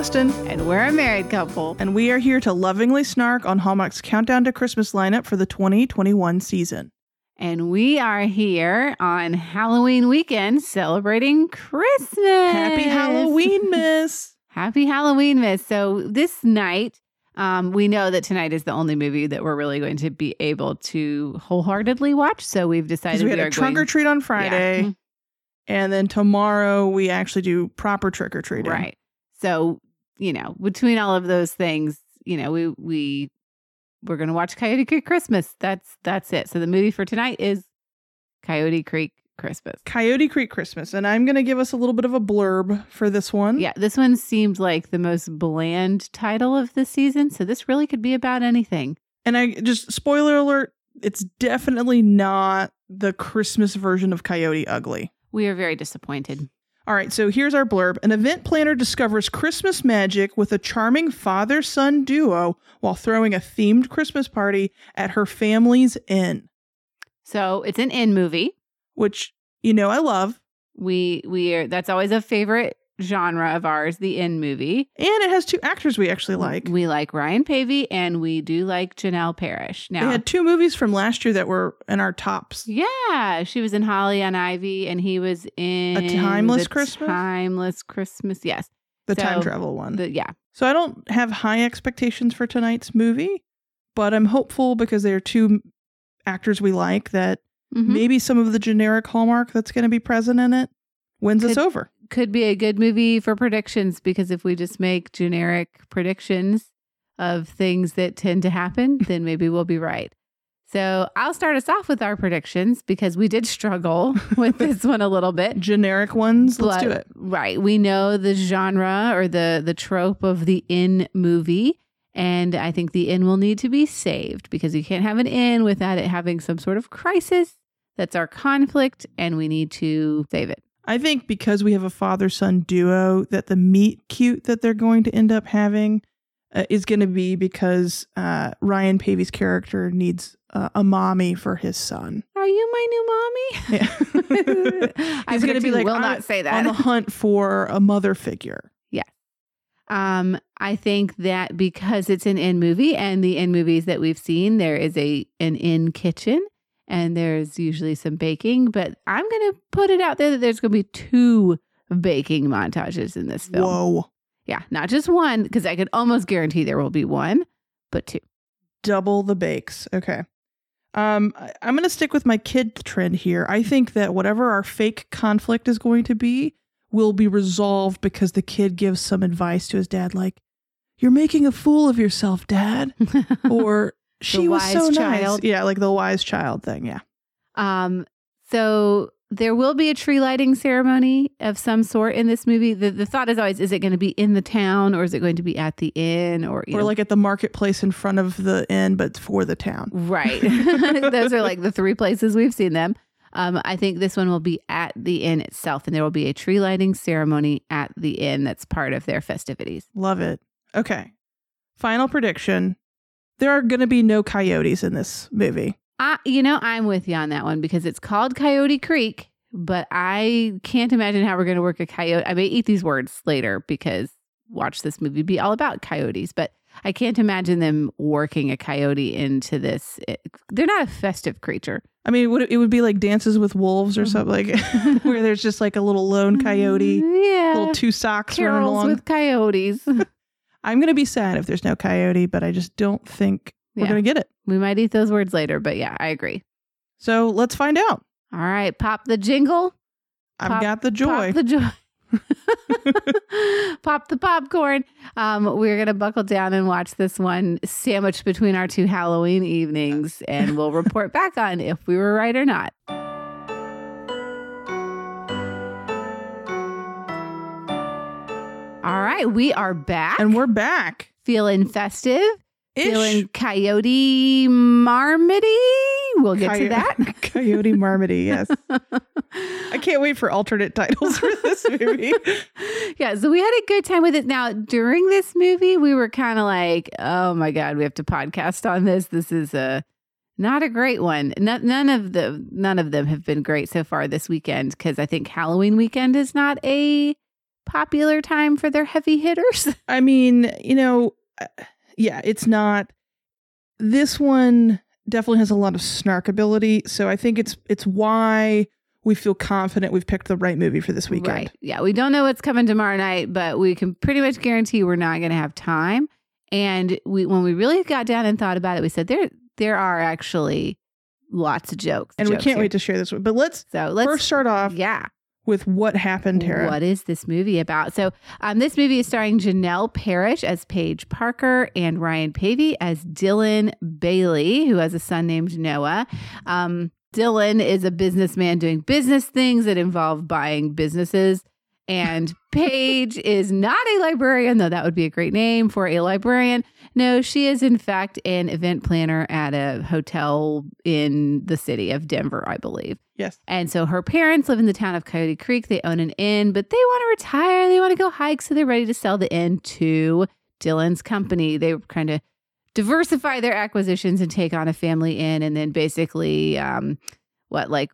Austin, and we're a married couple. and we are here to lovingly snark on Hallmark's Countdown to Christmas lineup for the 2021 season. And we are here on Halloween weekend celebrating Christmas. Happy Halloween, Miss! Happy Halloween, Miss. So this night, um, we know that tonight is the only movie that we're really going to be able to wholeheartedly watch. So we've decided we had are a trunk going, or treat on Friday, Yeah. and then tomorrow we actually do proper trick or treating. Right. So, you know, between all of those things, you know, we we we're to watch Coyote Creek Christmas. That's that's it. So the movie for tonight is Coyote Creek Christmas. Coyote Creek Christmas, and I'm going to give us a little bit of a blurb for this one. Yeah, this one seemed like the most bland title of the season, so this really could be about anything. And I just, spoiler alert, it's definitely not the Christmas version of Coyote Ugly. We are very disappointed. All right, so here's our blurb. An event planner discovers Christmas magic with a charming father son duo while throwing a themed Christmas party at her family's inn, So, it's an inn movie. which, you know, I love. We we are that's always a favorite genre of ours, the inn movie. And it has two actors we actually like. We like Ryan Paevey and we do like Janel Parrish. They Now, had two movies from last year that were in our tops. Yeah, she was in Holly on Ivy, and he was in A Timeless Christmas? Timeless Christmas, yes. The time travel one. The, yeah, so I don't have high expectations for tonight's movie, but I'm hopeful because they are two actors we like that Mhm. maybe some of the generic hallmark that's going to be present in it wins us over. Could be a good movie for predictions because if we just make generic predictions of things that tend to happen, then maybe we'll be right. So I'll start us off with our predictions because we did struggle with this one a little bit. Generic ones, let's do it. Right. We know the genre or the the trope of the inn movie. And I think the inn will need to be saved because you can't have an inn without it having some sort of crisis. That's our conflict, and we need to save it. I think because we have a father son duo, that the meet cute that they're going to end up having uh, is going to be because uh, Ryan Paevey's character needs uh, a mommy for his son. Are you my new mommy? Yeah. He's gonna be like, will "I'm not say that. on the hunt for a mother figure. Um, I think that because it's an inn movie and the inn movies that we've seen, there is a an inn kitchen and there's usually some baking, but I'm gonna put it out there that there's gonna be two baking montages in this film. Whoa. Yeah, not just one, because I could almost guarantee there will be one, but two. double the bakes. Okay. Um, I'm going to stick with my kid trend here. I think that whatever our fake conflict is going to be will be resolved because the kid gives some advice to his dad, like, "You're making a fool of yourself, Dad," or "She was wise so child. nice." Yeah, like the wise child thing. Yeah. Um, so there will be a tree lighting ceremony of some sort in this movie. The the thought is always, is it going to be in the town or is it going to be at the inn or or know, like at the marketplace in front of the inn, but for the town. Right. Those are like the three places we've seen them. Um, I think this one will be at the inn itself, and there will be a tree lighting ceremony at the inn that's part of their festivities. Love it. Okay. Final prediction: there are going to be no coyotes in this movie. I, you know, I'm with you on that one because it's called Coyote Creek, but I can't imagine how we're going to work a coyote. I may eat these words later because watch this movie be all about coyotes, but I can't imagine them working a coyote into this. It- they're not a festive creature. I mean, it would, it would be like Dances with Wolves or something, like mm-hmm. where there's just like a little lone coyote, yeah. little two socks running carols along. with coyotes. I'm gonna be sad if there's no coyote, but I just don't think we're Yeah. gonna get it. we might eat those words later, but yeah, I agree. So let's find out. All right, pop the jingle. I've Pop- got the joy. Pop the joy. pop the popcorn. Um, we're gonna buckle down and watch this one sandwiched between our two Halloween evenings, and we'll report back on if we were right or not. All right, we are back. and we're back. feeling festive, Ish. feeling coyote marmity. We'll get to that. coyote marmity. Yes, I can't wait for alternate titles for this movie. yeah, so we had a good time with it. Now, during this movie, we were kind of like, oh my God, we have to podcast on this. This is a not a great one. None of the none of them have been great so far this weekend because I think Halloween weekend is not a popular time for their heavy hitters. I mean, you know, uh, yeah, it's not. This one definitely has a lot of snark ability, so I think it's it's why we feel confident we've picked the right movie for this weekend. Right. Yeah. We don't know what's coming tomorrow night, but we can pretty much guarantee we're not going to have time. And we, when we really got down and thought about it, we said there, there are actually lots of jokes, And jokes we can't here. wait to share this one. But let's, So let's first start off yeah. With what happened, Tara. What is this movie about? So, um, this movie is starring Janel Parrish as Paige Parker and Ryan Paevey as Dylan Bailey, who has a son named Noah. Um, Dylan is a businessman doing business things that involve buying businesses. And Paige is not a librarian, though that would be a great name for a librarian. No, she is, in fact, an event planner at a hotel in the city of Denver, I believe. Yes. And so her parents live in the town of Coyote Creek. They own an inn, but they want to retire. They want to go hike. So they're ready to sell the inn to Dylan's company. They kind of diversify their acquisitions and take on a family inn and then basically, um, what, like,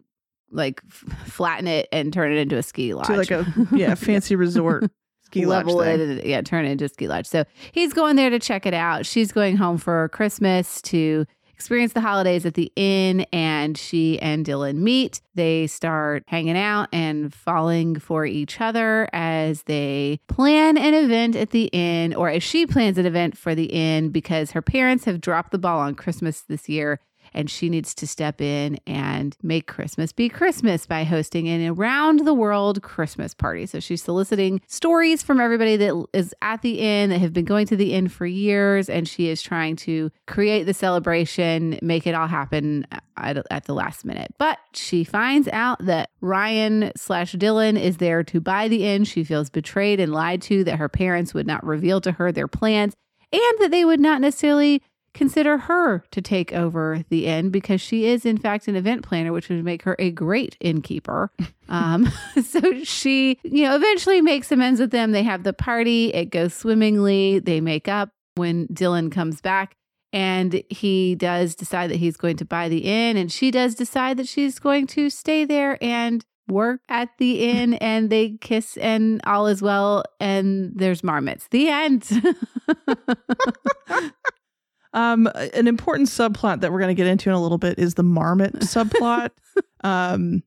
like flatten it and turn it into a ski lodge. To like a yeah, fancy resort ski lodge level thing. it, yeah, turn it into a ski lodge. So he's going there to check it out. She's going home for Christmas to experience the holidays at the inn, and she and Dylan meet. They start hanging out and falling for each other as they plan an event at the inn, or as she plans an event for the inn because her parents have dropped the ball on Christmas this year and she needs to step in and make Christmas be Christmas by hosting an around the world Christmas party. So she's soliciting stories from everybody that is at the inn that have been going to the inn for years, and she is trying to create the celebration, make it all happen at, at the last minute. But she finds out that Ryan slash Dylan is there to buy the inn. She feels betrayed and lied to, that her parents would not reveal to her their plans, and that they would not necessarily consider her to take over the inn because she is in fact an event planner which would make her a great innkeeper. Um, so she you know eventually makes amends with them. They have the party. It goes swimmingly. They make up when dylan comes back and he does decide that he's going to buy the inn and she does decide that she's going to stay there and work at the inn and they kiss and all is well and there's marmots. The end Um, an important subplot that we're going to get into in a little bit is the marmot subplot. um,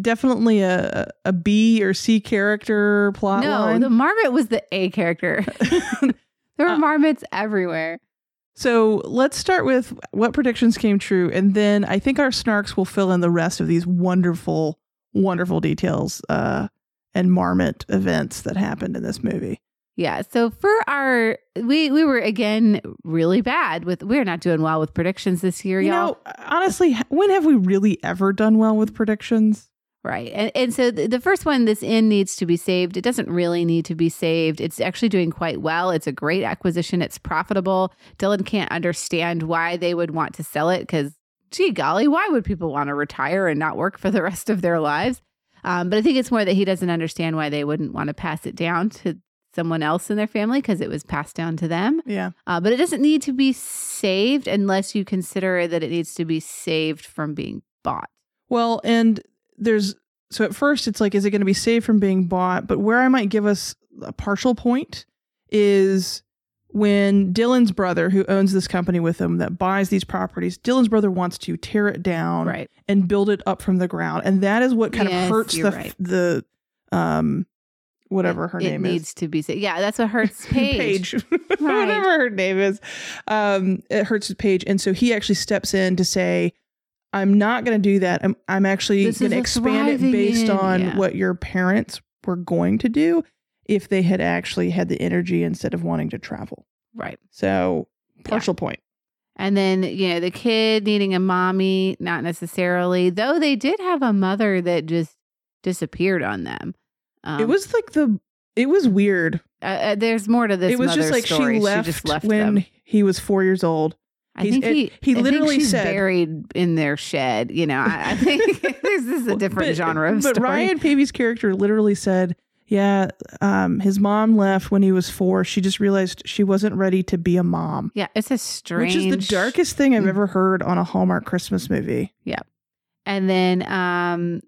definitely a a B or C character plot no, line. the marmot was the A character. there were Uh, marmots everywhere. so let's start with what predictions came true, and then I think our snarks will fill in the rest of these wonderful, wonderful details uh, and marmot events that happened in this movie. Yeah. So for our we we were again really bad with we're not doing well with predictions this year, You y'all. know, honestly, when have we really ever done well with predictions? Right. And, and so the, the first one, this inn needs to be saved. It doesn't really need to be saved. It's actually doing quite well. It's a great acquisition. It's profitable. Dylan can't understand why they would want to sell it because, gee golly, why would people want to retire and not work for the rest of their lives? Um, but I think it's more that he doesn't understand why they wouldn't want to pass it down to someone else in their family because it was passed down to them. Yeah. Uh, but it doesn't need to be saved unless you consider that it needs to be saved from being bought. Well, and there's so at first it's like, is it going to be saved from being bought? But where I might give us a partial point is when Dylan's brother, who owns this company with him that buys these properties, Dylan's brother wants to tear it down Right. and build it up from the ground, and that is what kind Yes, of hurts the right. the um whatever her it name needs is. to be said. Yeah, that's what hurts Paige. Paige. whatever her name is. Um, it hurts Paige. And so he actually steps in to say, I'm not going to do that. I'm, I'm actually going to expand it based inn, on yeah. what your parents were going to do if they had actually had the energy instead of wanting to travel. Right. So, partial point. And then, you know, the kid needing a mommy, not necessarily, though they did have a mother that just disappeared on them. Um, it was like the, it was weird. uh, uh, there's more to this. it was just like story. she left, just left when them. he was four years old. I he's- think it- he, he I literally said- buried in their shed. You know, I, I think this is a different But- genre of But story. Ryan Paevey's character literally said, "Yeah, um, his mom left when he was four. She just realized she wasn't ready to be a mom." yeah, it's a strange, Which is the darkest thing I've Mm. ever heard on a Hallmark Christmas movie. Yeah, and then um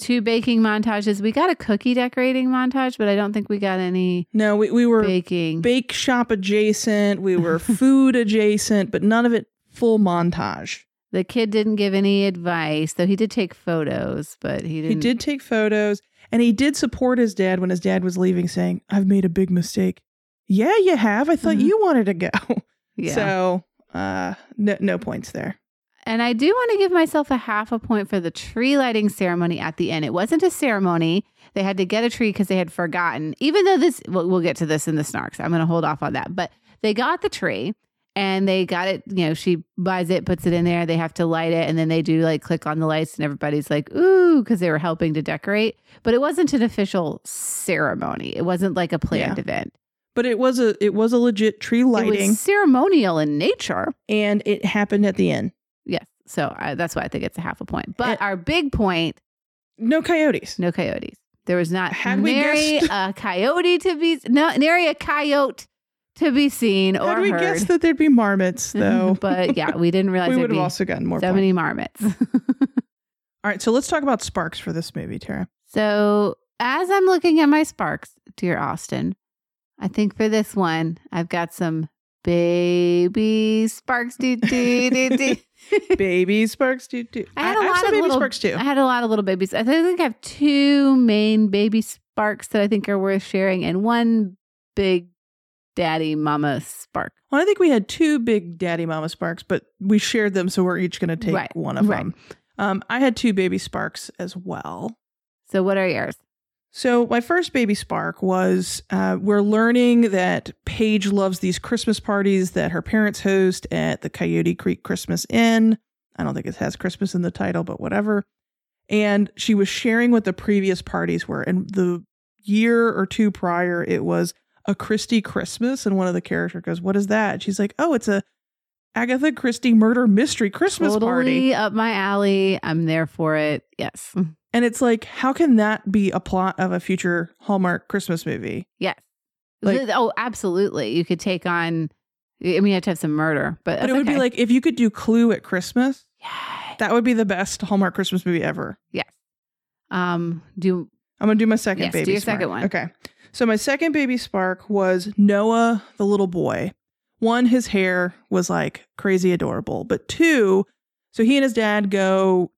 two baking montages. We got a cookie decorating montage, but I don't think we got any No, we, we were baking. bake shop adjacent. We were food adjacent, but none of it full montage. the kid didn't give any advice, though he did take photos, but he didn't. He did take photos and he did support his dad when his dad was leaving, saying, I've made a big mistake. Yeah, you have. I thought Mhm. you wanted to go. Yeah. So uh no no points there. And I do want to give myself a half a point for the tree lighting ceremony at the end. It wasn't a ceremony. They had to get a tree because they had forgotten. Even though this, we'll, we'll get to this in the snarks. I'm going to hold off on that. But they got the tree and they got it. You know, she buys it, puts it in there. They have to light it. And then they do like click on the lights and everybody's like, ooh, because they were helping to decorate. But it wasn't an official ceremony. It wasn't like a planned Yeah. event. But it was a it was a legit tree It lighting was ceremonial in nature. and it happened at the end. So I, that's why I think it's a half a point. But And- our big point No coyotes. No coyotes. There was not Had we nary a coyote to be no nary a coyote to be seen or Had we heard. guessed that there'd be marmots though? but yeah, we didn't realize we there'd have also gotten more so points. many marmots. All right, so let's talk about sparks for this movie, Tara. so as I'm looking at my sparks, dear Austin, I think for this one I've got some baby sparks. Do do do do. Baby sparks do do. I had a lot some of baby little- sparks too. I had a lot of little babies. I think I have two main baby sparks that I think are worth sharing, and one big daddy mama spark. Well, I think we had two big daddy mama sparks, but we shared them, so we're each going to take Right, one of right. them. Um, I had two baby sparks as well. So, what are yours? So my first baby spark was uh, we're learning that Paige loves these Christmas parties that her parents host at the Coyote Creek Christmas Inn. I don't think it has Christmas in the title, but whatever. And she was sharing what the previous parties were. And the year or two prior, it was a Christie Christmas. And one of the characters goes, What is that? She's like, Oh, it's a Agatha Christie murder mystery Christmas totally party. up my alley. I'm there for it. Yes. And it's like, how can that be a plot of a future Hallmark Christmas movie? Yes. Like- oh, absolutely. You could take on, I mean, you have to have some murder, but, But it would be like if you could do Clue at Christmas, yeah. that would be the best Hallmark Christmas movie ever. Yes. Um, do I'm gonna do my second Yes, do baby. your spark. second one. Okay. So my second baby spark was Noah, the little boy. One, his hair was like crazy adorable, but two, so he and his dad go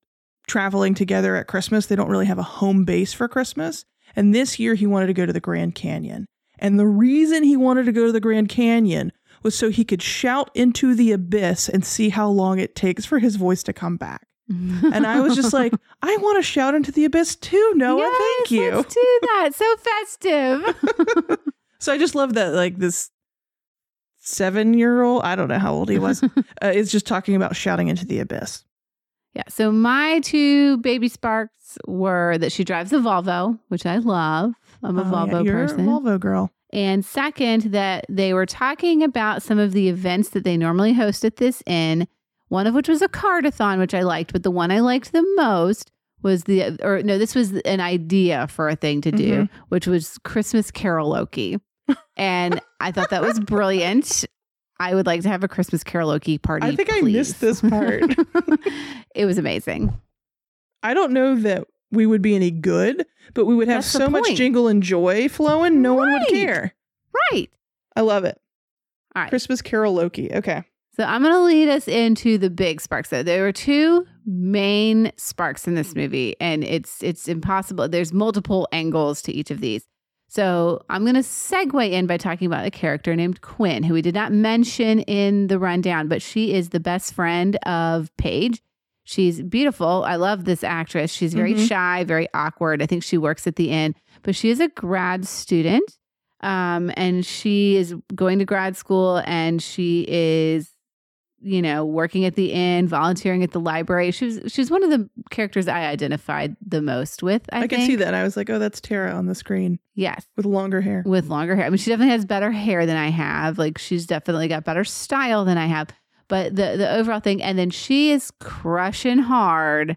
traveling together at Christmas. They don't really have a home base for Christmas, and this year he wanted to go to the Grand Canyon. And the reason he wanted to go to the Grand Canyon was so he could shout into the abyss and see how long it takes for his voice to come back. And I was just like, I want to shout into the abyss too, Noah. Yes, thank you. Let's do that. So festive. So I just love that, like, this seven year old, I don't know how old he was, uh, is just talking about shouting into the abyss. Yeah. So my two baby sparks were that she drives a Volvo, which I love. I'm a Oh, yeah, Volvo you're person. A Volvo girl. And second, that they were talking about some of the events that they normally host at this inn, one of which was a cardathon, which I liked, but the one I liked the most was the, or no, this was an idea for a thing to do, Mm-hmm. which was Christmas karaoke. and I thought that was brilliant. I would like to have a Christmas karaoke party. I think I missed this part. it was amazing. I don't know that we would be any good, but we would have That's so much jingle and joy flowing, no one would care. Right. I love it. All right. Christmas Loki. Okay. So I'm going to lead us into the big sparks. Though there were two main sparks in this hmm. movie, and it's it's impossible. There's multiple angles to each of these. So I'm going to segue in by talking about a character named Quinn, who we did not mention in the rundown, but she is the best friend of Paige. She's beautiful. I love this actress. She's very Mhm. shy, very awkward. I think she works at the inn, but she is a grad student. Um, and she is going to grad school and she is, you know, working at the inn, volunteering at the library. She was she's one of the characters I identified the most with. I, I, can see that. I was like, oh, that's Tara on the screen Yes. with longer hair. With longer hair. I mean, she definitely has better hair than I have. Like she's definitely got better style than I have. But the the overall thing, and then she is crushing hard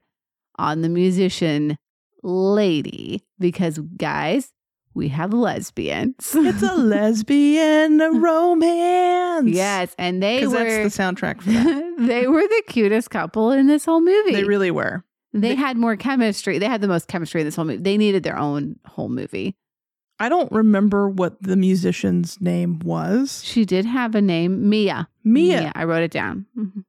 on the musician lady because guys, we have lesbians. It's a lesbian romance. yes, and they were that's the soundtrack for that. they were the cutest couple in this whole movie. They really were. They, They- had more chemistry. They had the most chemistry in this whole movie. They needed their own whole movie. I don't remember what the musician's name was. She did have a name, Mia. Mia. I wrote it down. Mhm.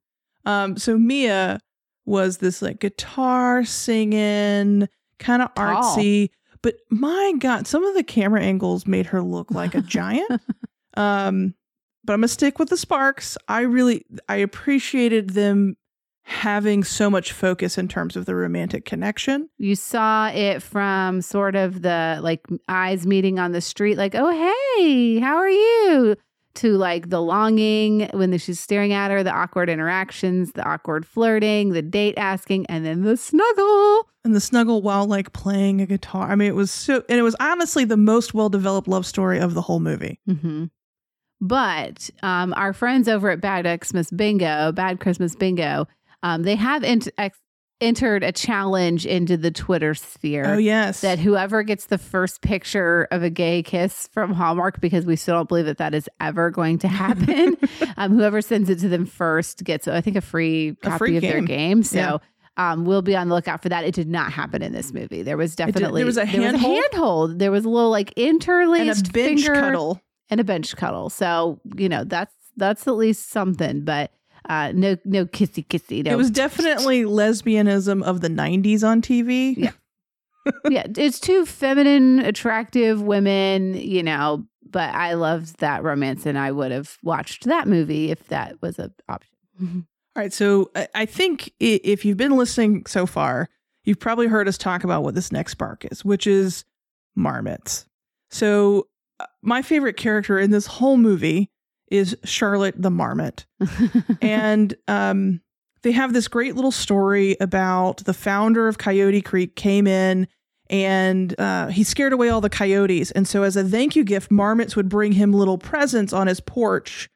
Um, so Mia was this like guitar singing, kind of artsy, but my God, some of the camera angles made her look like a giant. Um, but I'm gonna stick with the Sparks. I really I appreciated them having so much focus in terms of the romantic connection. You saw it from sort of the like eyes meeting on the street, like, oh, hey, how are you? To like the longing when she's staring at her, the awkward interactions, the awkward flirting, the date asking, and then the snuggle. And the snuggle while like playing a guitar. I mean, it was so, and it was honestly the most well developed love story of the whole movie. hmm But um, our friends over at Bad Xmas Bingo, Bad Christmas Bingo, um, they have ent- ex- entered a challenge into the Twitter sphere. Oh yes, that whoever gets the first picture of a gay kiss from Hallmark, because we still don't believe that that is ever going to happen, um, whoever sends it to them first gets, I think, a free A copy free of their game. game. So. Yeah. Um, we'll be on the lookout for that. It did not happen in this movie. There was did- definitely there was a there handhold? handhold. There was a little like and interlaced a bench finger cuddle. and a bench cuddle. So you know that's that's at least something. But uh, no no kissy kissy. No. It was definitely lesbianism of the 90s on TV. Yeah. yeah, it's two feminine, attractive women, you know, but I loved that romance and I would have watched that movie if that was an option. All right. So I- I think if you've been listening so far, you've probably heard us talk about what this next spark is, which is marmots. So uh, my favorite character in this whole movie is Charlotte the Marmot. and um, they have this great little story about the founder of Coyote Creek came in and uh, he scared away all the coyotes. And so, as a thank you gift, marmots would bring him little presents on his porch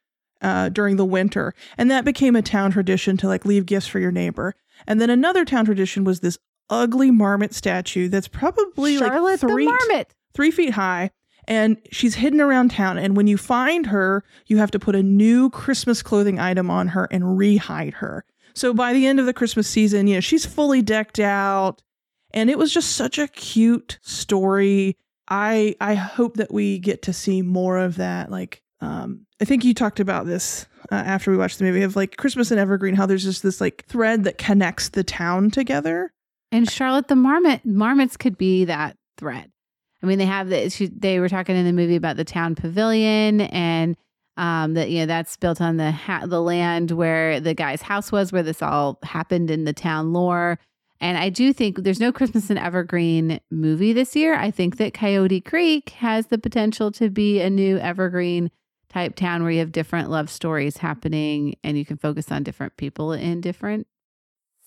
uh, during the winter. And that became a town tradition to like leave gifts for your neighbor. And then another town tradition was this ugly marmot statue that's probably Charlotte like three, the Marmot. three feet high. And she's hidden around town. And when you find her, you have to put a new Christmas clothing item on her and rehide her. So by the end of the Christmas season, you know, she's fully decked out. And it was just such a cute story. I I hope that we get to see more of that. Like, um, I think you talked about this uh, after we watched the movie of like Christmas in Evergreen, how there's just this like thread that connects the town together. And Charlotte the Marmot, Marmots could be that thread. I mean, they have the, she, they were talking in the movie about the town pavilion and um, that, you know, that's built on the, ha- the land where the guy's house was, where this all happened in the town lore. And I do think there's no Christmas in Evergreen movie this year. I think that Coyote Creek has the potential to be a new Evergreen type town where you have different love stories happening and you can focus on different people in different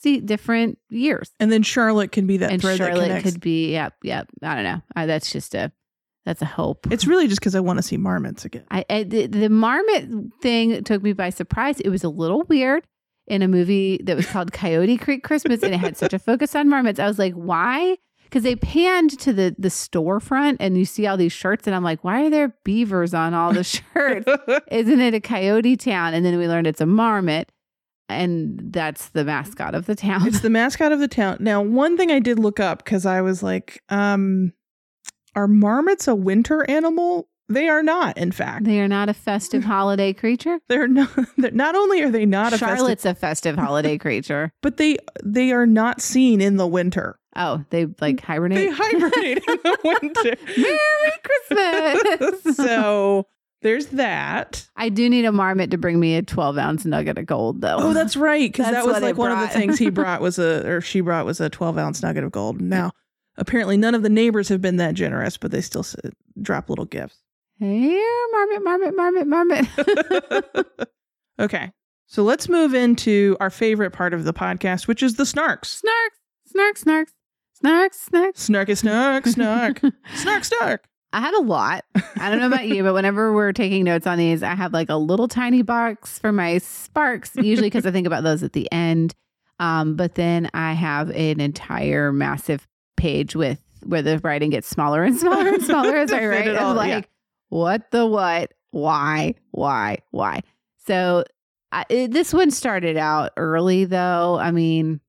see different years. And then Charlotte can be that and thread that Charlotte connects. could be yep, yep. I don't know. Uh, that's just a that's a hope. It's really just because I want to see marmots again. I, I the, the marmot thing took me by surprise. It was a little weird in a movie that was called Coyote Creek Christmas, and it had such a focus on marmots. I was like, why? Because they panned to the the storefront, and you see all these shirts, and I'm like, why are there beavers on all the shirts? Isn't it a coyote town? And then we learned it's a marmot, and that's the mascot of the town. it's the mascot of the town. Now, one thing I did look up because I was like, um, are marmots a winter animal? They are not, in fact. they are not a festive holiday creature. They're not. They're, not only are they not a festive, Charlotte's a festive holiday creature. but they they are not seen in the winter. Oh, they like hibernate. They hibernate in the winter. Merry Christmas. so there's that. I do need a marmot to bring me a 12 ounce nugget of gold, though. Oh, that's right. Because that was like one of the things he brought was a or she brought was a 12 ounce nugget of gold. Now, apparently, none of the neighbors have been that generous, but they still drop little gifts. here, marmot, marmot, marmot, marmot. okay. So let's move into our favorite part of the podcast, which is the snarks. snarks, snarks, snarks, snarks, snarks. Snarky snark, snark, snark, snark. I had a lot. I don't know about you, but whenever we're taking notes on these, I have like a little tiny box for my sparks, usually because I think about those at the end. Um, but then I have an entire massive page with where the writing gets smaller and smaller and smaller as I write. it I'm all, like, yeah. what the what? Why? Why? Why? So I, it, this one started out early, though. I mean,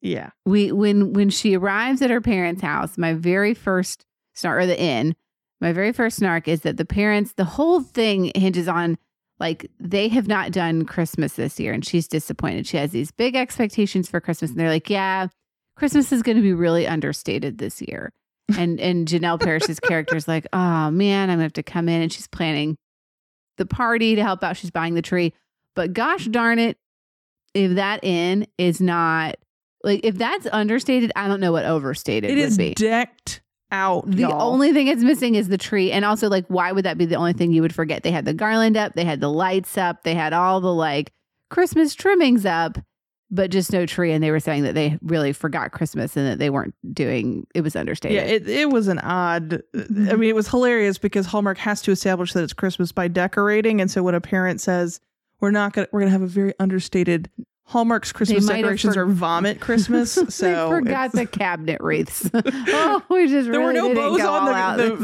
Yeah. we when when she arrives at her parents' house, my very first start or the inn, my very first snark is that the parents, the whole thing hinges on like they have not done Christmas this year, and she's disappointed. She has these big expectations for Christmas, and they're like, "Yeah, Christmas is going to be really understated this year." And and Janel Parrish's character is like, "Oh man, I'm gonna have to come in," and she's planning the party to help out. She's buying the tree, but gosh darn it, if that inn is not like if that's understated, I don't know what overstated It would is be. decked out. The y'all. only thing it's missing is the tree. And also, like, why would that be the only thing you would forget? They had the garland up, they had the lights up, they had all the like Christmas trimmings up, but just no tree. And they were saying that they really forgot Christmas and that they weren't doing it was understated. Yeah, it, it was an odd. Mm-hmm. I mean, it was hilarious because Hallmark has to establish that it's Christmas by decorating, and so when a parent says we're not gonna, we're gonna have a very understated Hallmark's Christmas decorations for- are vomit Christmas. So they forgot the cabinet wreaths. oh, we just there were no bows on the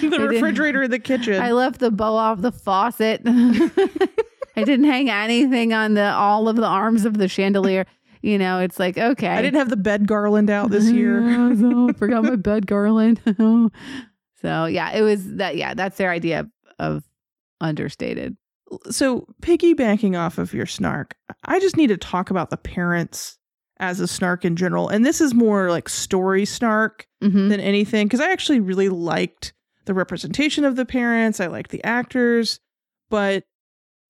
the, the refrigerator in the kitchen. I left the bow off the faucet. I didn't hang anything on the all of the arms of the chandelier. You know, it's like okay. I didn't have the bed garland out this year. I forgot my bed garland. so yeah, it was that. Yeah, that's their idea of understated. So piggybacking off of your snark, I just need to talk about the parents as a snark in general. And this is more like story snark Mhm. than anything because I actually really liked the representation of the parents. I liked the actors, but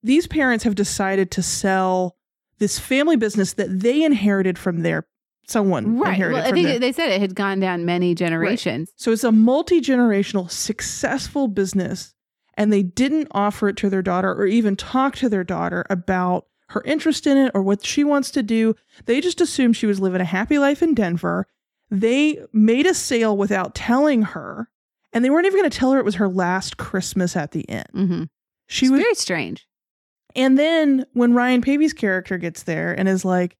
these parents have decided to sell this family business that they inherited from their someone Right. inherited Well, I think their- they said it had gone down many generations. so it's a multi generational, successful business, and they didn't offer it to their daughter or even talk to their daughter about her interest in it or what she wants to do. They just assumed she was living a happy life in Denver. They made a sale without telling her, and they weren't even going to tell her it was her last Christmas at the inn. hmm She it's was, very strange. and then when Ryan Paevey's character gets there and is like,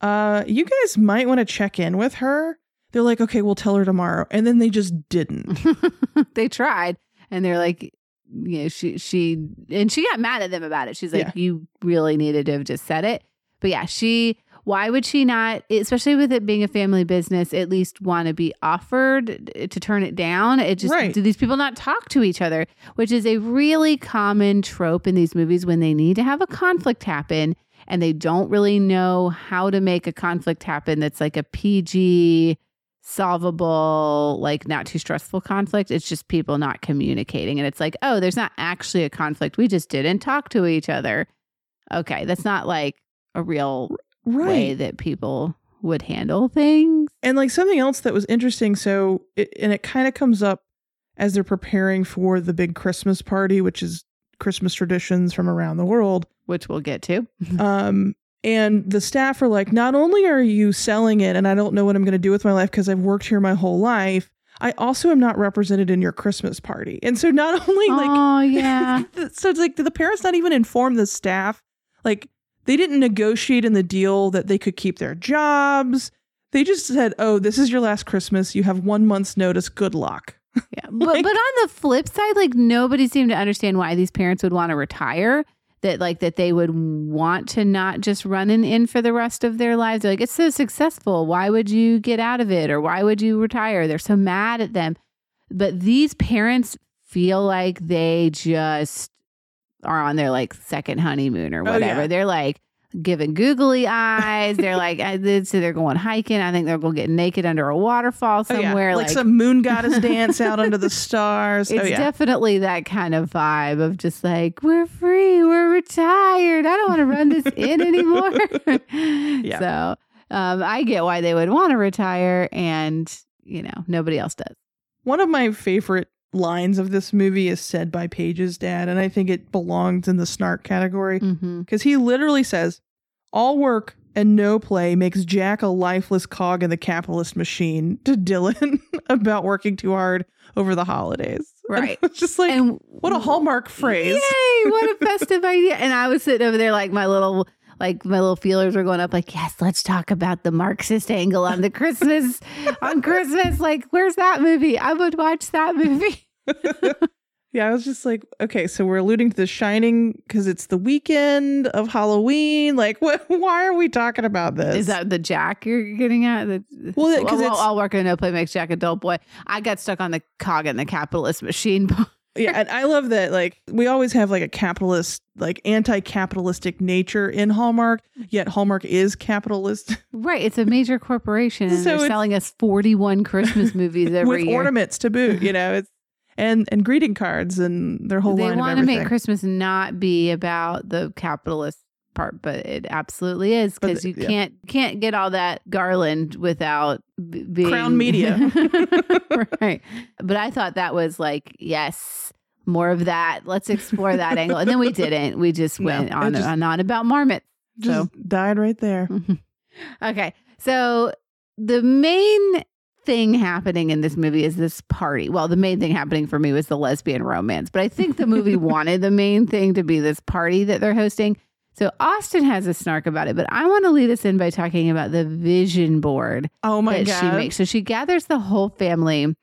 uh, you guys might want to check in with her. They're like, okay, we'll tell her tomorrow. And then they just didn't. they tried, and they're like, you know, she she and she got mad at them about it. She's like, Yeah. you really needed to have just said it. But yeah, she. Why would she not, especially with it being a family business, at least want to be offered eh, to turn it down? It just Right. do these people not talk to each other, which is a really common trope in these movies when they need to have a conflict happen and they don't really know how to make a conflict happen that's like a PG solvable, like not too stressful conflict. It's just people not communicating. And it's like, oh, there's not actually a conflict. We just didn't talk to each other. Okay. That's not like a real Right. way that people would handle things. And like something else that was interesting. So, it, and it kind of comes up as they're preparing for the big Christmas party, which is Christmas traditions from around the world. Which we'll get to. Um, and the staff are like, not only are you selling it, and I don't know what I'm going to do with my life because I've worked here my whole life, I also am not represented in your Christmas party. And so, not only like, oh, yeah. so it's like, did the parents not even inform the staff? Like, they didn't negotiate in the deal that they could keep their jobs. They just said, oh, this is your last Christmas. You have one month's notice. Good luck. Yeah. But, but on the flip side, like nobody seemed to understand why these parents would want to retire. That like that they would want to not just run an inn for the rest of their lives. They're like, it's so successful. Why would you get out of it? Or why would you retire? They're so mad at them. But these parents feel like they just are on their like second honeymoon or Oh, whatever. yeah. They're like giving googly eyes. They're like, I, they- so they're going hiking. I think they're going to get naked under a waterfall Oh, yeah. somewhere. like, some moon goddess dance out under the stars. It's oh, yeah. definitely that kind of vibe of just like, we're free, we're retired. I don't want to run this inn anymore. Yeah. So um, I get why they would want to retire, and, you know, nobody else does. One of my favorite lines of this movie is said by Paige's dad, and I think it belongs in the snark category Mm-hmm. because he literally says, All work and no play makes Jack a lifeless cog in the capitalist machine to Dylan about working too hard over the holidays. Right. It's just like, and what a hallmark phrase. Yay, what a festive idea. And I was sitting over there like my little like my little feelers were going up like, yes, let's talk about the Marxist angle on the Christmas on Christmas. Like, where's that movie? I would watch that movie. Yeah, I was just like, okay, so we're alluding to The Shining because it's the weekend of Halloween. Like, what? Why are we talking about this? Is that the Jack you're getting at? The, Well, yeah, 'cause well, it's- all work and no play makes Jack a dull boy. I got stuck on the cog in the capitalist machine. yeah, and I love that. Like, we always have like a capitalist, like anti-capitalistic nature in Hallmark. Yet Hallmark is capitalist right. It's a major corporation and So they're selling us 41 Christmas movies every with year. ornaments to boot. You know, it's and and greeting cards and their whole line. they want to make Christmas not be about the capitalist part, but it absolutely is because you yeah. can't can't get all that garland without b- being Crown Media. right. But I thought that was like yes. More of that. Let's explore that angle. And then we didn't. We just went it on just- and on about marmots. Just died right there. okay. So the main thing happening in this movie is this party. Well, the main thing happening for me was the lesbian romance, but I think the movie wanted the main thing to be this party that they're hosting. So Austin has a snark about it, but I want to lead us in by talking about the vision board Oh my that god! she makes. So she gathers the whole family,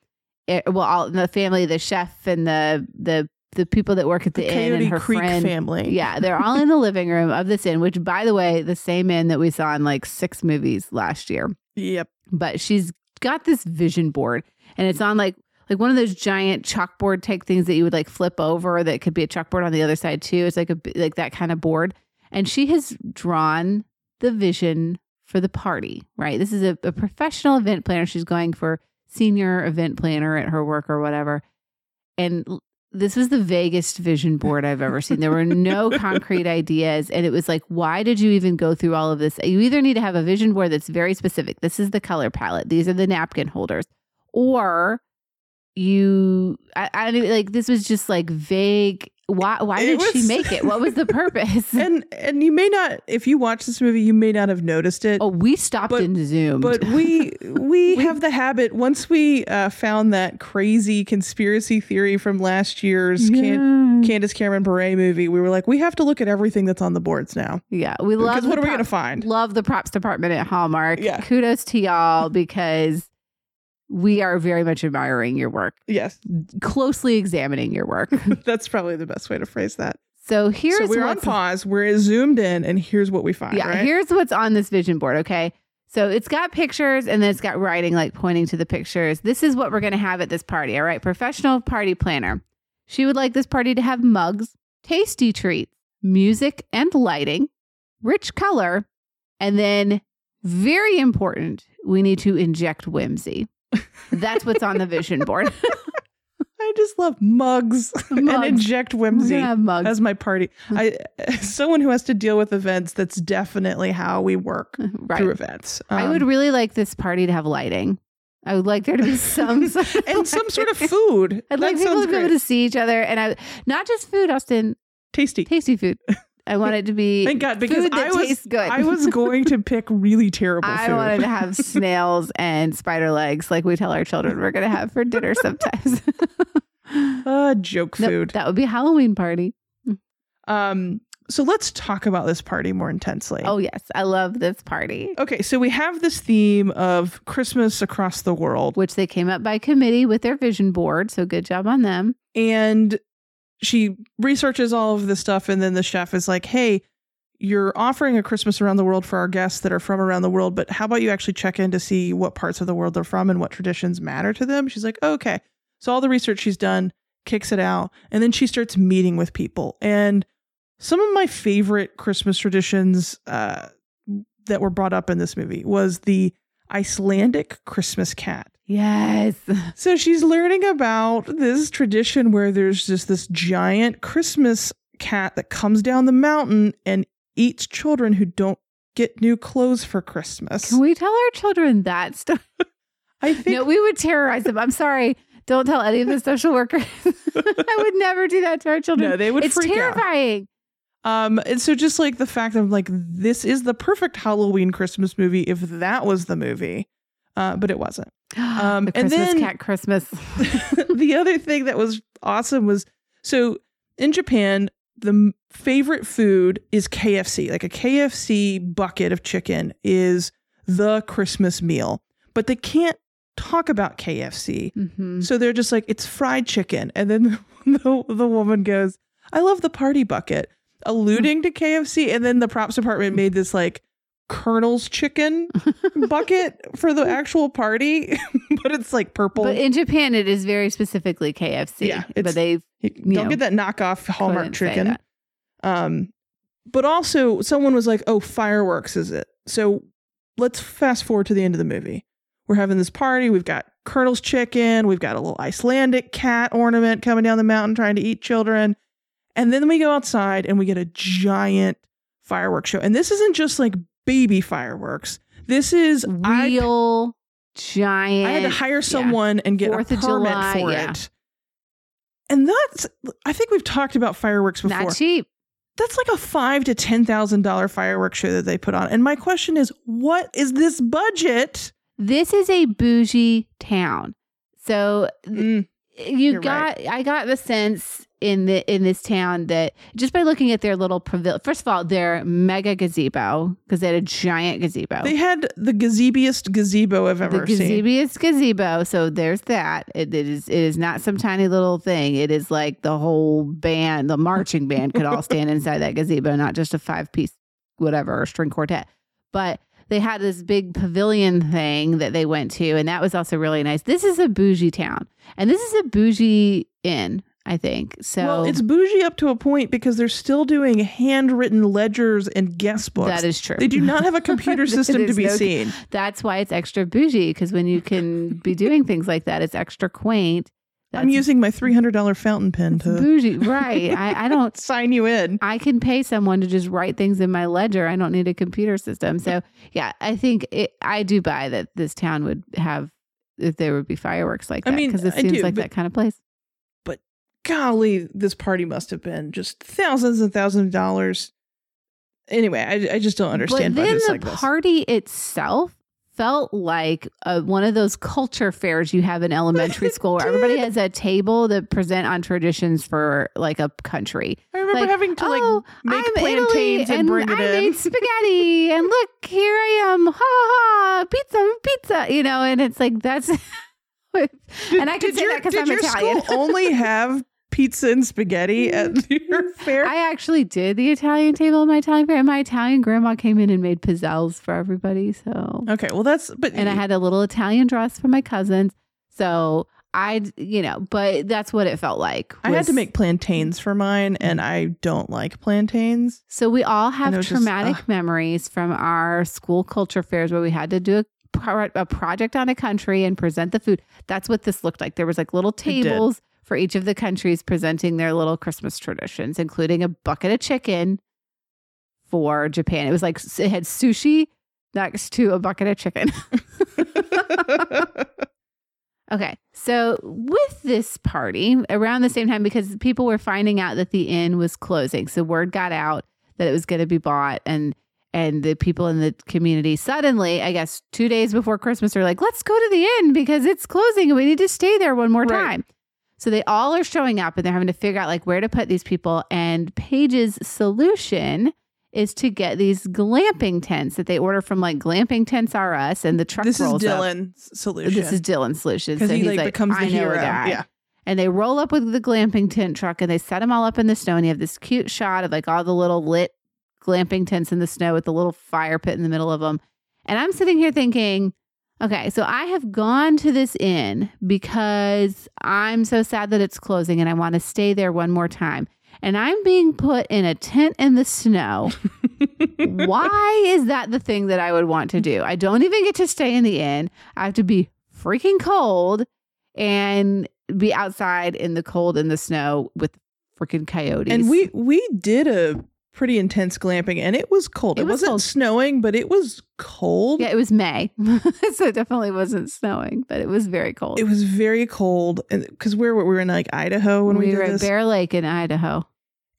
eh, well, all, the family, the chef, and the the the people that work at the, the inn, Coyote and her Creek friend. family. Yeah, they're all in the living room of this inn, which, by the way, the same inn that we saw in like six movies last year. Yep. But she's got this vision board, and it's on like like one of those giant chalkboard type things that you would like flip over. That could be a chalkboard on the other side too. It's like a like that kind of board, and she has drawn the vision for the party. Right, this is a, a professional event planner. She's going for senior event planner at her work or whatever, and this was the vaguest vision board I've ever seen. There were no concrete ideas. And it was like, why did you even go through all of this? You either need to have a vision board that's very specific. This is the color palette, these are the napkin holders. Or you, I, I don't like, this was just like vague. Why, why did she make it? What was the purpose? And and you may not, if you watch this movie, you may not have noticed it. oh, we stopped But- and zoomed. But we we have the habit once we uh, found that crazy conspiracy theory from last year's Can- Candace Cameron Bure movie, we were like, we have to look at everything that's on the boards now. yeah, we love Because what are we to find? Love the props department at Hallmark. Yeah. Kudos to y'all because we are very much admiring your work, Yes, closely examining your work. that's probably the best way to phrase that. So here's so we're on pause. We're zoomed in, and here's what we find. yeah, right? here's what's on this vision board. Okay. So it's got pictures and then it's got writing like pointing to the pictures. This is what we're going to have at this party. All right. Professional party planner. She would like this party to have mugs, tasty treats, music and lighting, rich color, and then very important, we need to inject whimsy. That's what's on the vision board. I just love mugs, and inject whimsy. gonna mugs. As my party, I someone who has to deal with events. That's definitely how we work right. through events. I Um, would really like this party to have lighting. I would like there to be some sort of and some sort of food. I'd that like people to be able to see each other, and I not just food, Austin, tasty. tasty food. I want it to be Thank God, because food that I was tastes good. I was going to pick really terrible I food. wanted to have snails and spider legs, like we tell our children we're going to have for dinner sometimes. uh, joke food. that would be a Halloween party. Um, so let's talk about this party more intensely. Oh yes, I love this party, Okay, so we have this theme of Christmas across the world, which they came up by committee with their vision board. So good job on them. and she researches all of this stuff, and then the chef is like, "Hey, you're offering a Christmas around the world for our guests that are from around the world, but how about you actually check in to see what parts of the world they're from and what traditions matter to them?" She's like, "Okay." So all the research she's done kicks it out, and then she starts meeting with people, and some of my favorite Christmas traditions uh, that were brought up in this movie was the Icelandic Christmas cat. Yes, So she's learning about this tradition where there's just this giant Christmas cat that comes down the mountain and eats children who don't get new clothes for Christmas. can we tell our children that stuff? I think No, we would terrorize them. I'm sorry. Don't tell any of the social workers. I would never do that to our children. no, they would it's freak out. terrifying. Um, and so just like the fact of like this is the perfect Halloween Christmas movie if that was the movie, uh, but it wasn't. Um, the and then- cat Christmas. the other thing that was awesome was so in Japan, the favorite food is KFC. Like a KFC bucket of chicken is the Christmas meal, but they can't talk about KFC. hmm So they're just like, it's fried chicken. And then the, the woman goes, I love the party bucket, alluding to KFC. And then the props department made this like Colonel's chicken bucket for the actual party, but it's like purple. But in Japan, it is very specifically KFC. Yeah, but they don't know, get that knockoff Hallmark chicken. Um, but also someone was like, "Oh, fireworks is it?" So let's fast forward to the end of the movie. We're having this party. We've got Colonel's chicken. We've got a little Icelandic cat ornament coming down the mountain trying to eat children. And then we go outside and we get a giant fireworks show. And this isn't just like baby fireworks. This is I- real giant. I had to hire someone and get Fourth a permit July, for yeah. it. And that's I think we've talked about fireworks before. not cheap. That's like a five to ten thousand dollar fireworks show that they put on. And my question is, what is this budget? This is a bougie town. So Mm, you got I got the sense in the in this town that just by looking at their little pavilion first of all their mega gazebo because they had a giant gazebo. They had the gazebiest gazebo I've the ever seen. The gazebiest gazebo so there's that. It, it is it is not some tiny little thing. It is like the whole band the marching band could all stand inside that gazebo not just a five piece whatever string quartet. But they had this big pavilion thing that they went to and that was also really nice. This is a bougie town and this is a bougie inn i think so well, it's bougie up to a point because they're still doing handwritten ledgers and guest books. that is true they do not have a computer system to be no- seen. that's why it's extra bougie because when you can be doing things like that it's extra quaint I'm using my three hundred dollar fountain pen to bougie, right? I, I don't. sign you in. I can pay someone to just write things in my ledger. I don't need a computer system. So yeah, I think it, I do buy that this town would have if there would be fireworks like I that mean, because it I seems do, like that kind of place. Golly, this party must have been just thousands and thousands of dollars. Anyway, I, I just don't understand but then the like this. party itself felt like uh, one of those culture fairs you have in elementary school where everybody has a table that present on traditions for like a country. I remember like, having to like oh, make I'm plantains Italy, and bring it I in. made spaghetti, and look, here I am, ha ha, pizza, pizza, you know, and it's like that's, and I can say your, that because I'm Italian. Did your school only have pizza and spaghetti at your fair? I actually did the Italian table in my Italian fair, and my Italian grandma came in and made pizzelles for everybody. So, okay, well that's but and I had a little Italian dress for my cousins. So I, you know, but that's what it felt like. I had to make plantains for mine, and I don't like plantains. So we all have was just, traumatic memories from our school culture fairs where we had to do a, a project on a country and present the food. That's what this looked like. There was like little tables for each of the countries presenting their little Christmas traditions, including a bucket of chicken for Japan. It was like it had sushi next to a bucket of chicken. Okay. So with this party around the same time, because people were finding out that the inn was closing. So word got out that it was going to be bought and and the people in the community suddenly, I guess two days before Christmas, are like, let's go to the inn because it's closing and we need to stay there one more Right. time. So they all are showing up and they're having to figure out like where to put these people. And Paige's solution is to get these glamping tents that they order from like Glamping Tents R Us and the truck this is rolls up. Dylan's solution. This is Dylan's solution. because So he he's like, becomes the I know hero. guy. Yeah, And they roll up with the glamping tent truck and they set them all up in the snow. And you have this cute shot of like all the little lit glamping tents in the snow with the little fire pit in the middle of them. And I'm sitting here thinking, okay, so I have gone to this inn because I'm so sad that it's closing and I want to stay there one more time. And I'm being put in a tent in the snow. Why is that the thing that I would want to do? I don't even get to stay in the inn. I have to be freaking cold and be outside in the cold in the snow with freaking coyotes. and we we did a pretty intense glamping, and it was cold. It It, was wasn't cold. snowing, but it was cold. yeah, it was May, so it definitely wasn't snowing, but it was very cold. It was very cold, and because we were we were in like Idaho when we, we were this, at Bear Lake in Idaho.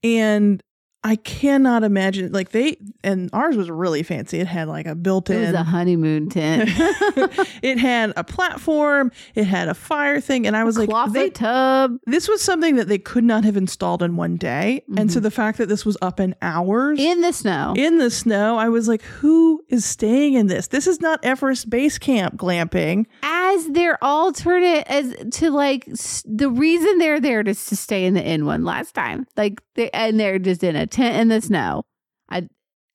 and I cannot imagine like they and ours was really fancy. It had like a built-in. It was a honeymoon tent. it had a platform, it had a fire thing, and I was like, they, tub. this was something that they could not have installed in one day. And so Mhm. the fact that this was up in hours In the snow. in the snow, I was like, who is staying in this? This is not Everest Base Camp glamping. as their alternate as to like the reason they're there is to stay in the inn one last time like they and they're just in a tent in the snow i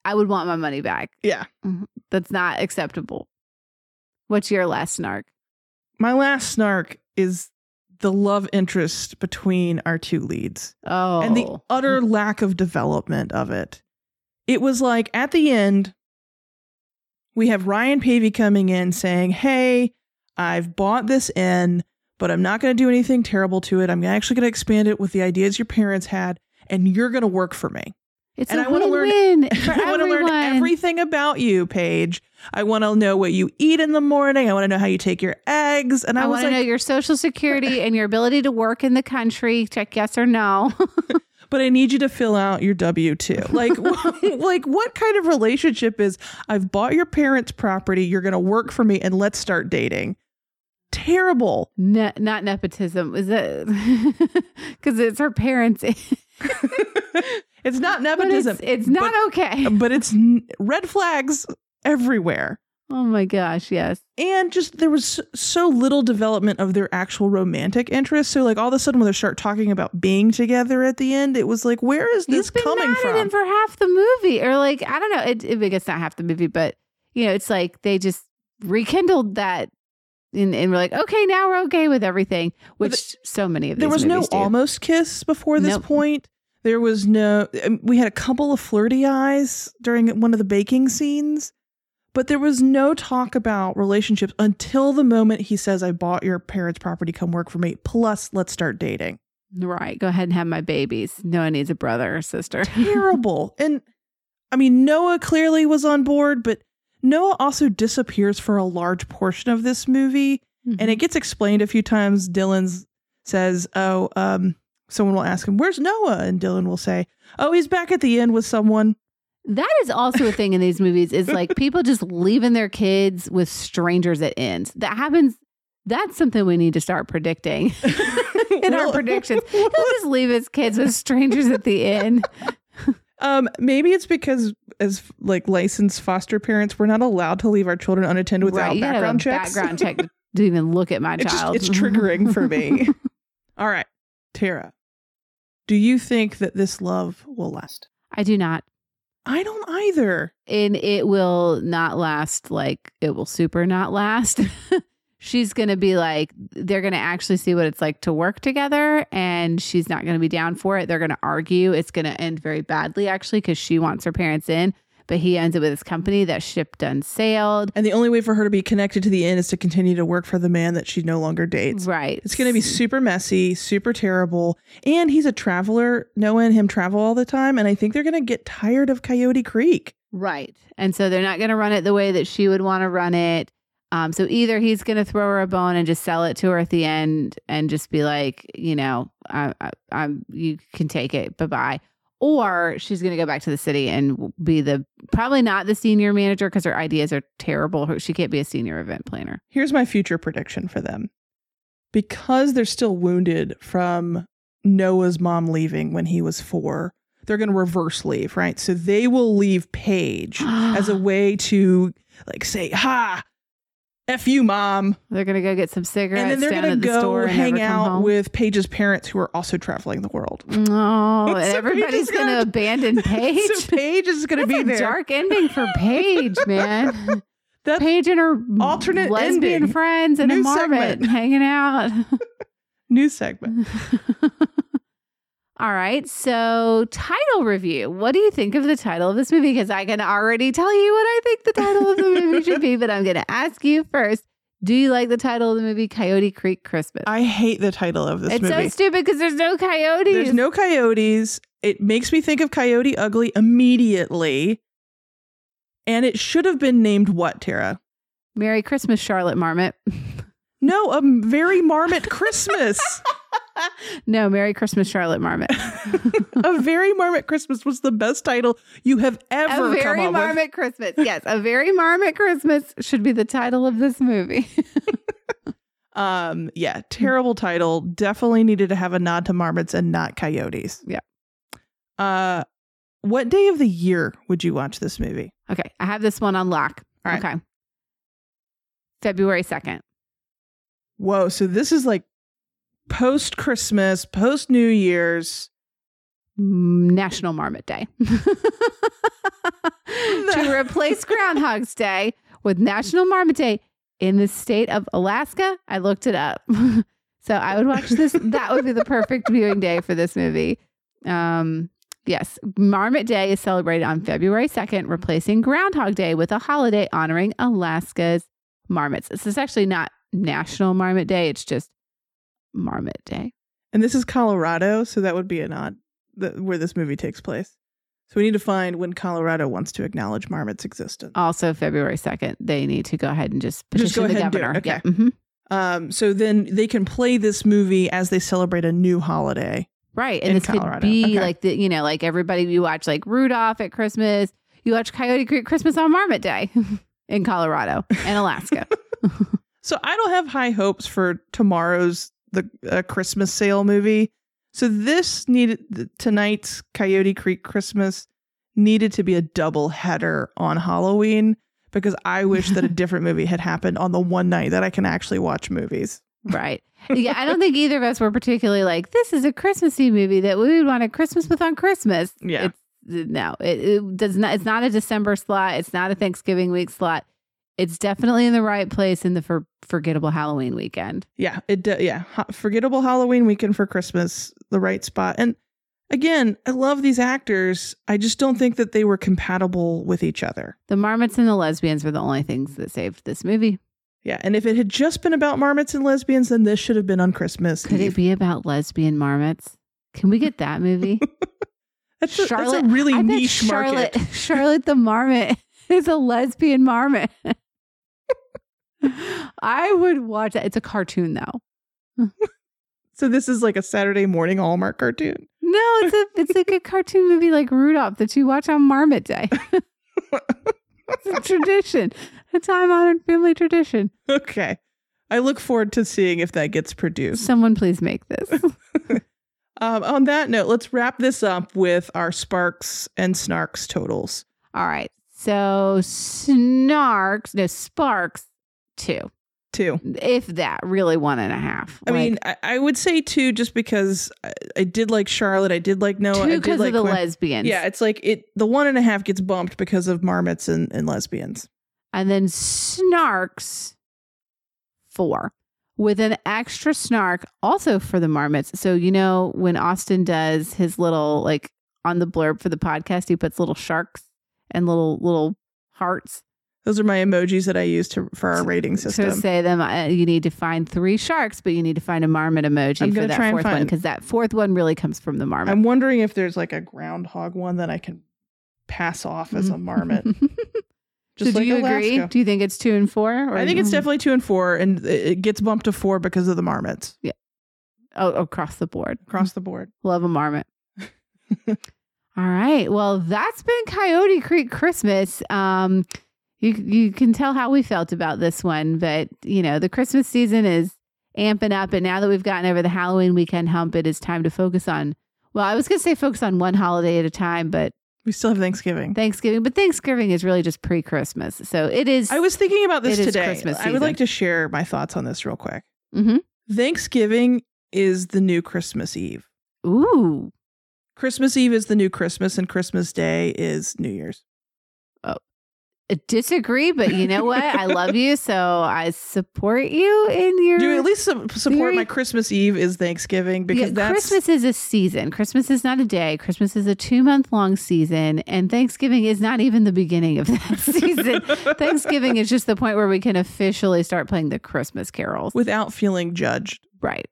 i would want my money back Yeah. Mm-hmm. that's not acceptable what's your last snark My last snark is the love interest between our two leads. oh and the oh. utter mm-hmm. lack of development of it. It was like at the end, we have Ryan Paevey coming in saying, Hey, I've bought this inn, but I'm not going to do anything terrible to it. I'm actually going to expand it with the ideas your parents had, and you're going to work for me. it's and a I wanna learn- I want to learn everything about you, Paige. I want to know what you eat in the morning. I want to know how you take your eggs. And I, I, want to like, know your social security and your ability to work in the country. Check yes or no. but I need you to fill out your W two. Like, like what kind of relationship is I've bought your parents' property, you're going to work for me, and let's start dating? Terrible. ne- not nepotism. Is it? Because it's her parents. It's not But nepotism, it's, it's not okay. but it's n- red flags everywhere. Oh my gosh, yes. And just there was so- little development of their actual romantic interest. So, like, all of a sudden, when they start talking about being together at the end, it was like, where is this coming mad at him from? for half the movie, or like I don't know. It, it, I guess not half the movie, but you know, it's like they just rekindled that, and, and we're like, okay, now we're okay with everything. Which so many of these there was no do. almost kiss before this Nope. point. There was no. um, We had a couple of flirty eyes during one of the baking scenes, but there was no talk about relationships until the moment he says, "I bought your parents' property. Come work for me." Plus, let's start dating. Right, go ahead and have my babies. No one needs a brother or sister. Terrible. and I mean, Noah clearly was on board, but Noah also disappears for a large portion of this movie. and it gets explained a few times. Dylan says, "Oh, um, someone will ask him, "Where's Noah?" and Dylan will say, "Oh, he's back at the end with someone." That is also a thing in these movies is like people just leaving their kids with strangers at ends. That happens. That's something we need to start predicting in our predictions. He'll just leave his kids with strangers at the end. Um, maybe it's because as like licensed foster parents, we're not allowed to leave our children unattended without right, you gotta have a background checks. background check to, even look at my just, child. it's triggering for me. All right, Tara, do you think that this love will last? I do not. I don't either. and it will not last like it will super not last. she's going to be like they're going to actually see what it's like to work together and she's not going to be down for it. They're going to argue. It's going to end very badly actually cuz she wants her parents in, but he ends up with his company that ship done sailed. And the only way for her to be connected to the end is to continue to work for the man that she no longer dates. Right. It's going to be super messy, super terrible. And he's a traveler. Noah and him travel all the time. And I think they're going to get tired of Coyote Creek. Right. And so they're not going to run it the way that she would want to run it. Um, so either he's going to throw her a bone and just sell it to her at the end and just be like, you know, I, I, I'm, you can take it. Bye bye. Or she's going to go back to the city and be the probably not the senior manager because her ideas are terrible. Her, she can't be a senior event planner. Here's my future prediction for them because they're still wounded from Noah's mom leaving when he was four. They're going to reverse leave, right? So they will leave Paige as a way to like say, ha, F you, mom. They're going to go get some cigarettes and then they're going to the go hang out with Paige's parents who are also traveling the world. Oh, So everybody's going to abandon Paige. so Paige is going to be a there. dark ending for Paige, man. That's Paige and her alternate lesbian ending. friends and a marmot segment. hanging out. New segment. All right. So, title review. What do you think of the title of this movie? Because I can already tell you what I think the title of the movie should be, but I'm going to ask you first. Do you like the title of the movie Coyote Creek Christmas? I hate the title of this it's movie. so stupid because there's no coyotes. There's no coyotes. It makes me think of Coyote Ugly immediately. And it should have been named what, Tara? Merry Christmas, Charlotte Marmot. No, a very marmot Christmas. no, Merry Christmas, Charlotte Marmot. a very Marmot Christmas was the best title you have ever a very Marmot with. Christmas. Yes, a very Marmot Christmas should be the title of this movie. Um, yeah, terrible title. Definitely needed to have a nod to marmots and not coyotes. Yeah. Uh, what day of the year would you watch this movie? okay, I have this one on lock. All right. Okay. February 2nd. Whoa, so this is like post Christmas, post New Year's. National Marmot Day. to replace Groundhog's Day with National Marmot Day in the state of Alaska, I looked it up. so I would watch this. That would be the perfect viewing day for this movie. Um, yes, Marmot Day is celebrated on February 2nd, replacing Groundhog Day with a holiday honoring Alaska's marmots. This is actually not National Marmot Day, it's just Marmot Day. And this is Colorado, so that would be an odd th- where this movie takes place. So we need to find when Colorado wants to acknowledge marmot's existence. Also, February 2nd, they need to go ahead and just petition Just go the ahead and do it. governor. Okay. Yeah. mhm. Um, so then they can play this movie as they celebrate a new holiday. Right. And this Colorado. could be Okay. like the, you know, like everybody you watch like Rudolph at Christmas, you watch Coyote Creek Christmas on Marmot Day in Colorado and Alaska. So I don't have high hopes for tomorrow's the uh, Christmas sale movie. So this needed tonight's Coyote Creek Christmas needed to be a double header on Halloween because I wish that a different movie had happened on the one night that I can actually watch movies. right. Yeah. I don't think either of us were particularly like, this is a Christmassy movie that we would want a Christmas with on Christmas. Yeah. It's, no, it, it does not, it's not a December slot. It's not a Thanksgiving week slot. It's definitely in the right place in the for, forgettable Halloween weekend. Yeah, it d- yeah, Ho- forgettable Halloween weekend for Christmas, the right spot. And again, I love these actors. I just don't think that they were compatible with each other. The marmots and the lesbians were the only things that saved this movie. Yeah, and if it had just been about marmots and lesbians, then this should have been on Christmas. Could Eve. it be about lesbian marmots? Can we get that movie? That's a, that's a really I niche Charlotte, market. Charlotte the marmot is a lesbian marmot. I would watch that. It's a cartoon though. So this is like a Saturday morning Hallmark cartoon. No, it's a it's like a cartoon movie like Rudolph that you watch on Marmot Day. it's a tradition, a time honored family tradition. Okay. I look forward to seeing if that gets produced. Someone please make this. Um, on that note, let's wrap this up with our Sparks and Snarks totals. All right. So Snarks, no Sparks, two. Two. If that, really one and a half. I Like, mean, I, I would say two just because I, I did like Charlotte. I did like Noah. I two because like of the Quinn. lesbians. Yeah, it's like it. The one and a half gets bumped because of marmots and, and lesbians. And then Snarks, four, with an extra snark also for the marmots. So, you know, when Austin does his little, like on the blurb for the podcast, he puts little sharks and little, little hearts Those are my emojis that I use to for our rating system. to system. say them. Uh, you need to find three sharks, but you need to find a marmot emoji I'm for that fourth one because that fourth one really comes from the marmot. I'm wondering if there's like a groundhog one that I can pass off as a marmot. Just so do like you agree? Do you think it's two and four? Or I think it's definitely two and four, and it it gets bumped to four because of the marmots Yeah. oh, across the board. across the board. Love a marmot. All right. Well, that's been Coyote Creek Christmas. Um, you you can tell how we felt about this one, but you know the Christmas season is amping up, and now that we've gotten over the Halloween weekend hump, it is time to focus on. Well, I was going to say focus on one holiday at a time, but We still have Thanksgiving. Thanksgiving. But Thanksgiving is really just pre-Christmas, so it is. I was thinking about this today. I would like to share my thoughts on this real quick. hmm Thanksgiving is the new Christmas Eve. Ooh, Christmas Eve is the new Christmas, and Christmas Day is New Year's. Disagree, but you know what? I love you, so I support you in your. Do you at least su- support my Christmas Eve is Thanksgiving because Yeah, that's Christmas is a season. Christmas is not a day. Christmas is a two month long season, and Thanksgiving is not even the beginning of that season. Thanksgiving is just the point where we can officially start playing the Christmas carols. without feeling judged. right.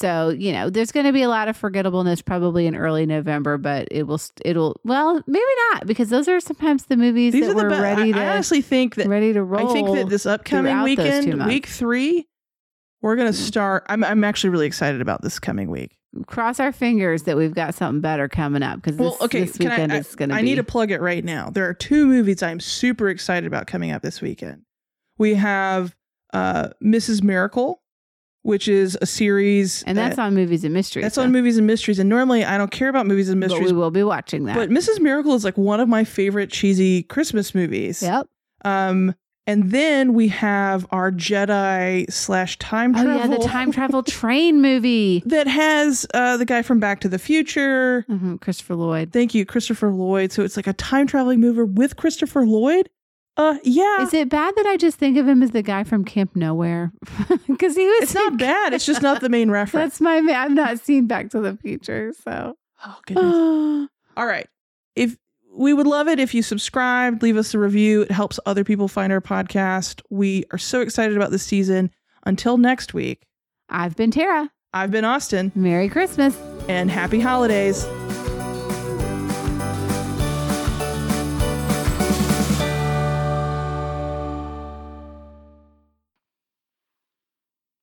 So you know, there's going to be a lot of forgettableness probably in early November, but it will. It'll. Well, maybe not because those are sometimes the movies These that are the best. ready to I honestly think that ready to roll. I think that this upcoming throughout those two weekend, week three, We're gonna start. I'm I'm actually really excited about this coming week. Cross our fingers that we've got something better coming up because Well, this, okay, this weekend I, is going to I need to plug it right now. There are two movies I'm super excited about coming up this weekend. We have uh, Mrs. Miracle, which is a series, and that's that- on movies and mysteries. that's so- on movies and mysteries. And normally I don't care about movies and Mysteries. But we will be watching that. but Mrs. Miracle is like one of my favorite cheesy Christmas movies. yep. Um, and then we have our Jedi slash time travel. Oh yeah, the time travel train movie. that has uh, the guy from Back to the Future. hmm Christopher Lloyd. Thank you, Christopher Lloyd. So it's like a time traveling movie with Christopher Lloyd. Uh, yeah, Is it bad that I just think of him as the guy from Camp Nowhere? Because he was. it's not bad. It's just not the main reference. That's my. Man. I've not seen Back to the Future, so. oh goodness. All right. If we would love it if you subscribed, leave us a review. It helps other people find our podcast. We are so excited about this season. Until next week, I've been Tara. I've been Austin, Merry Christmas. and happy holidays.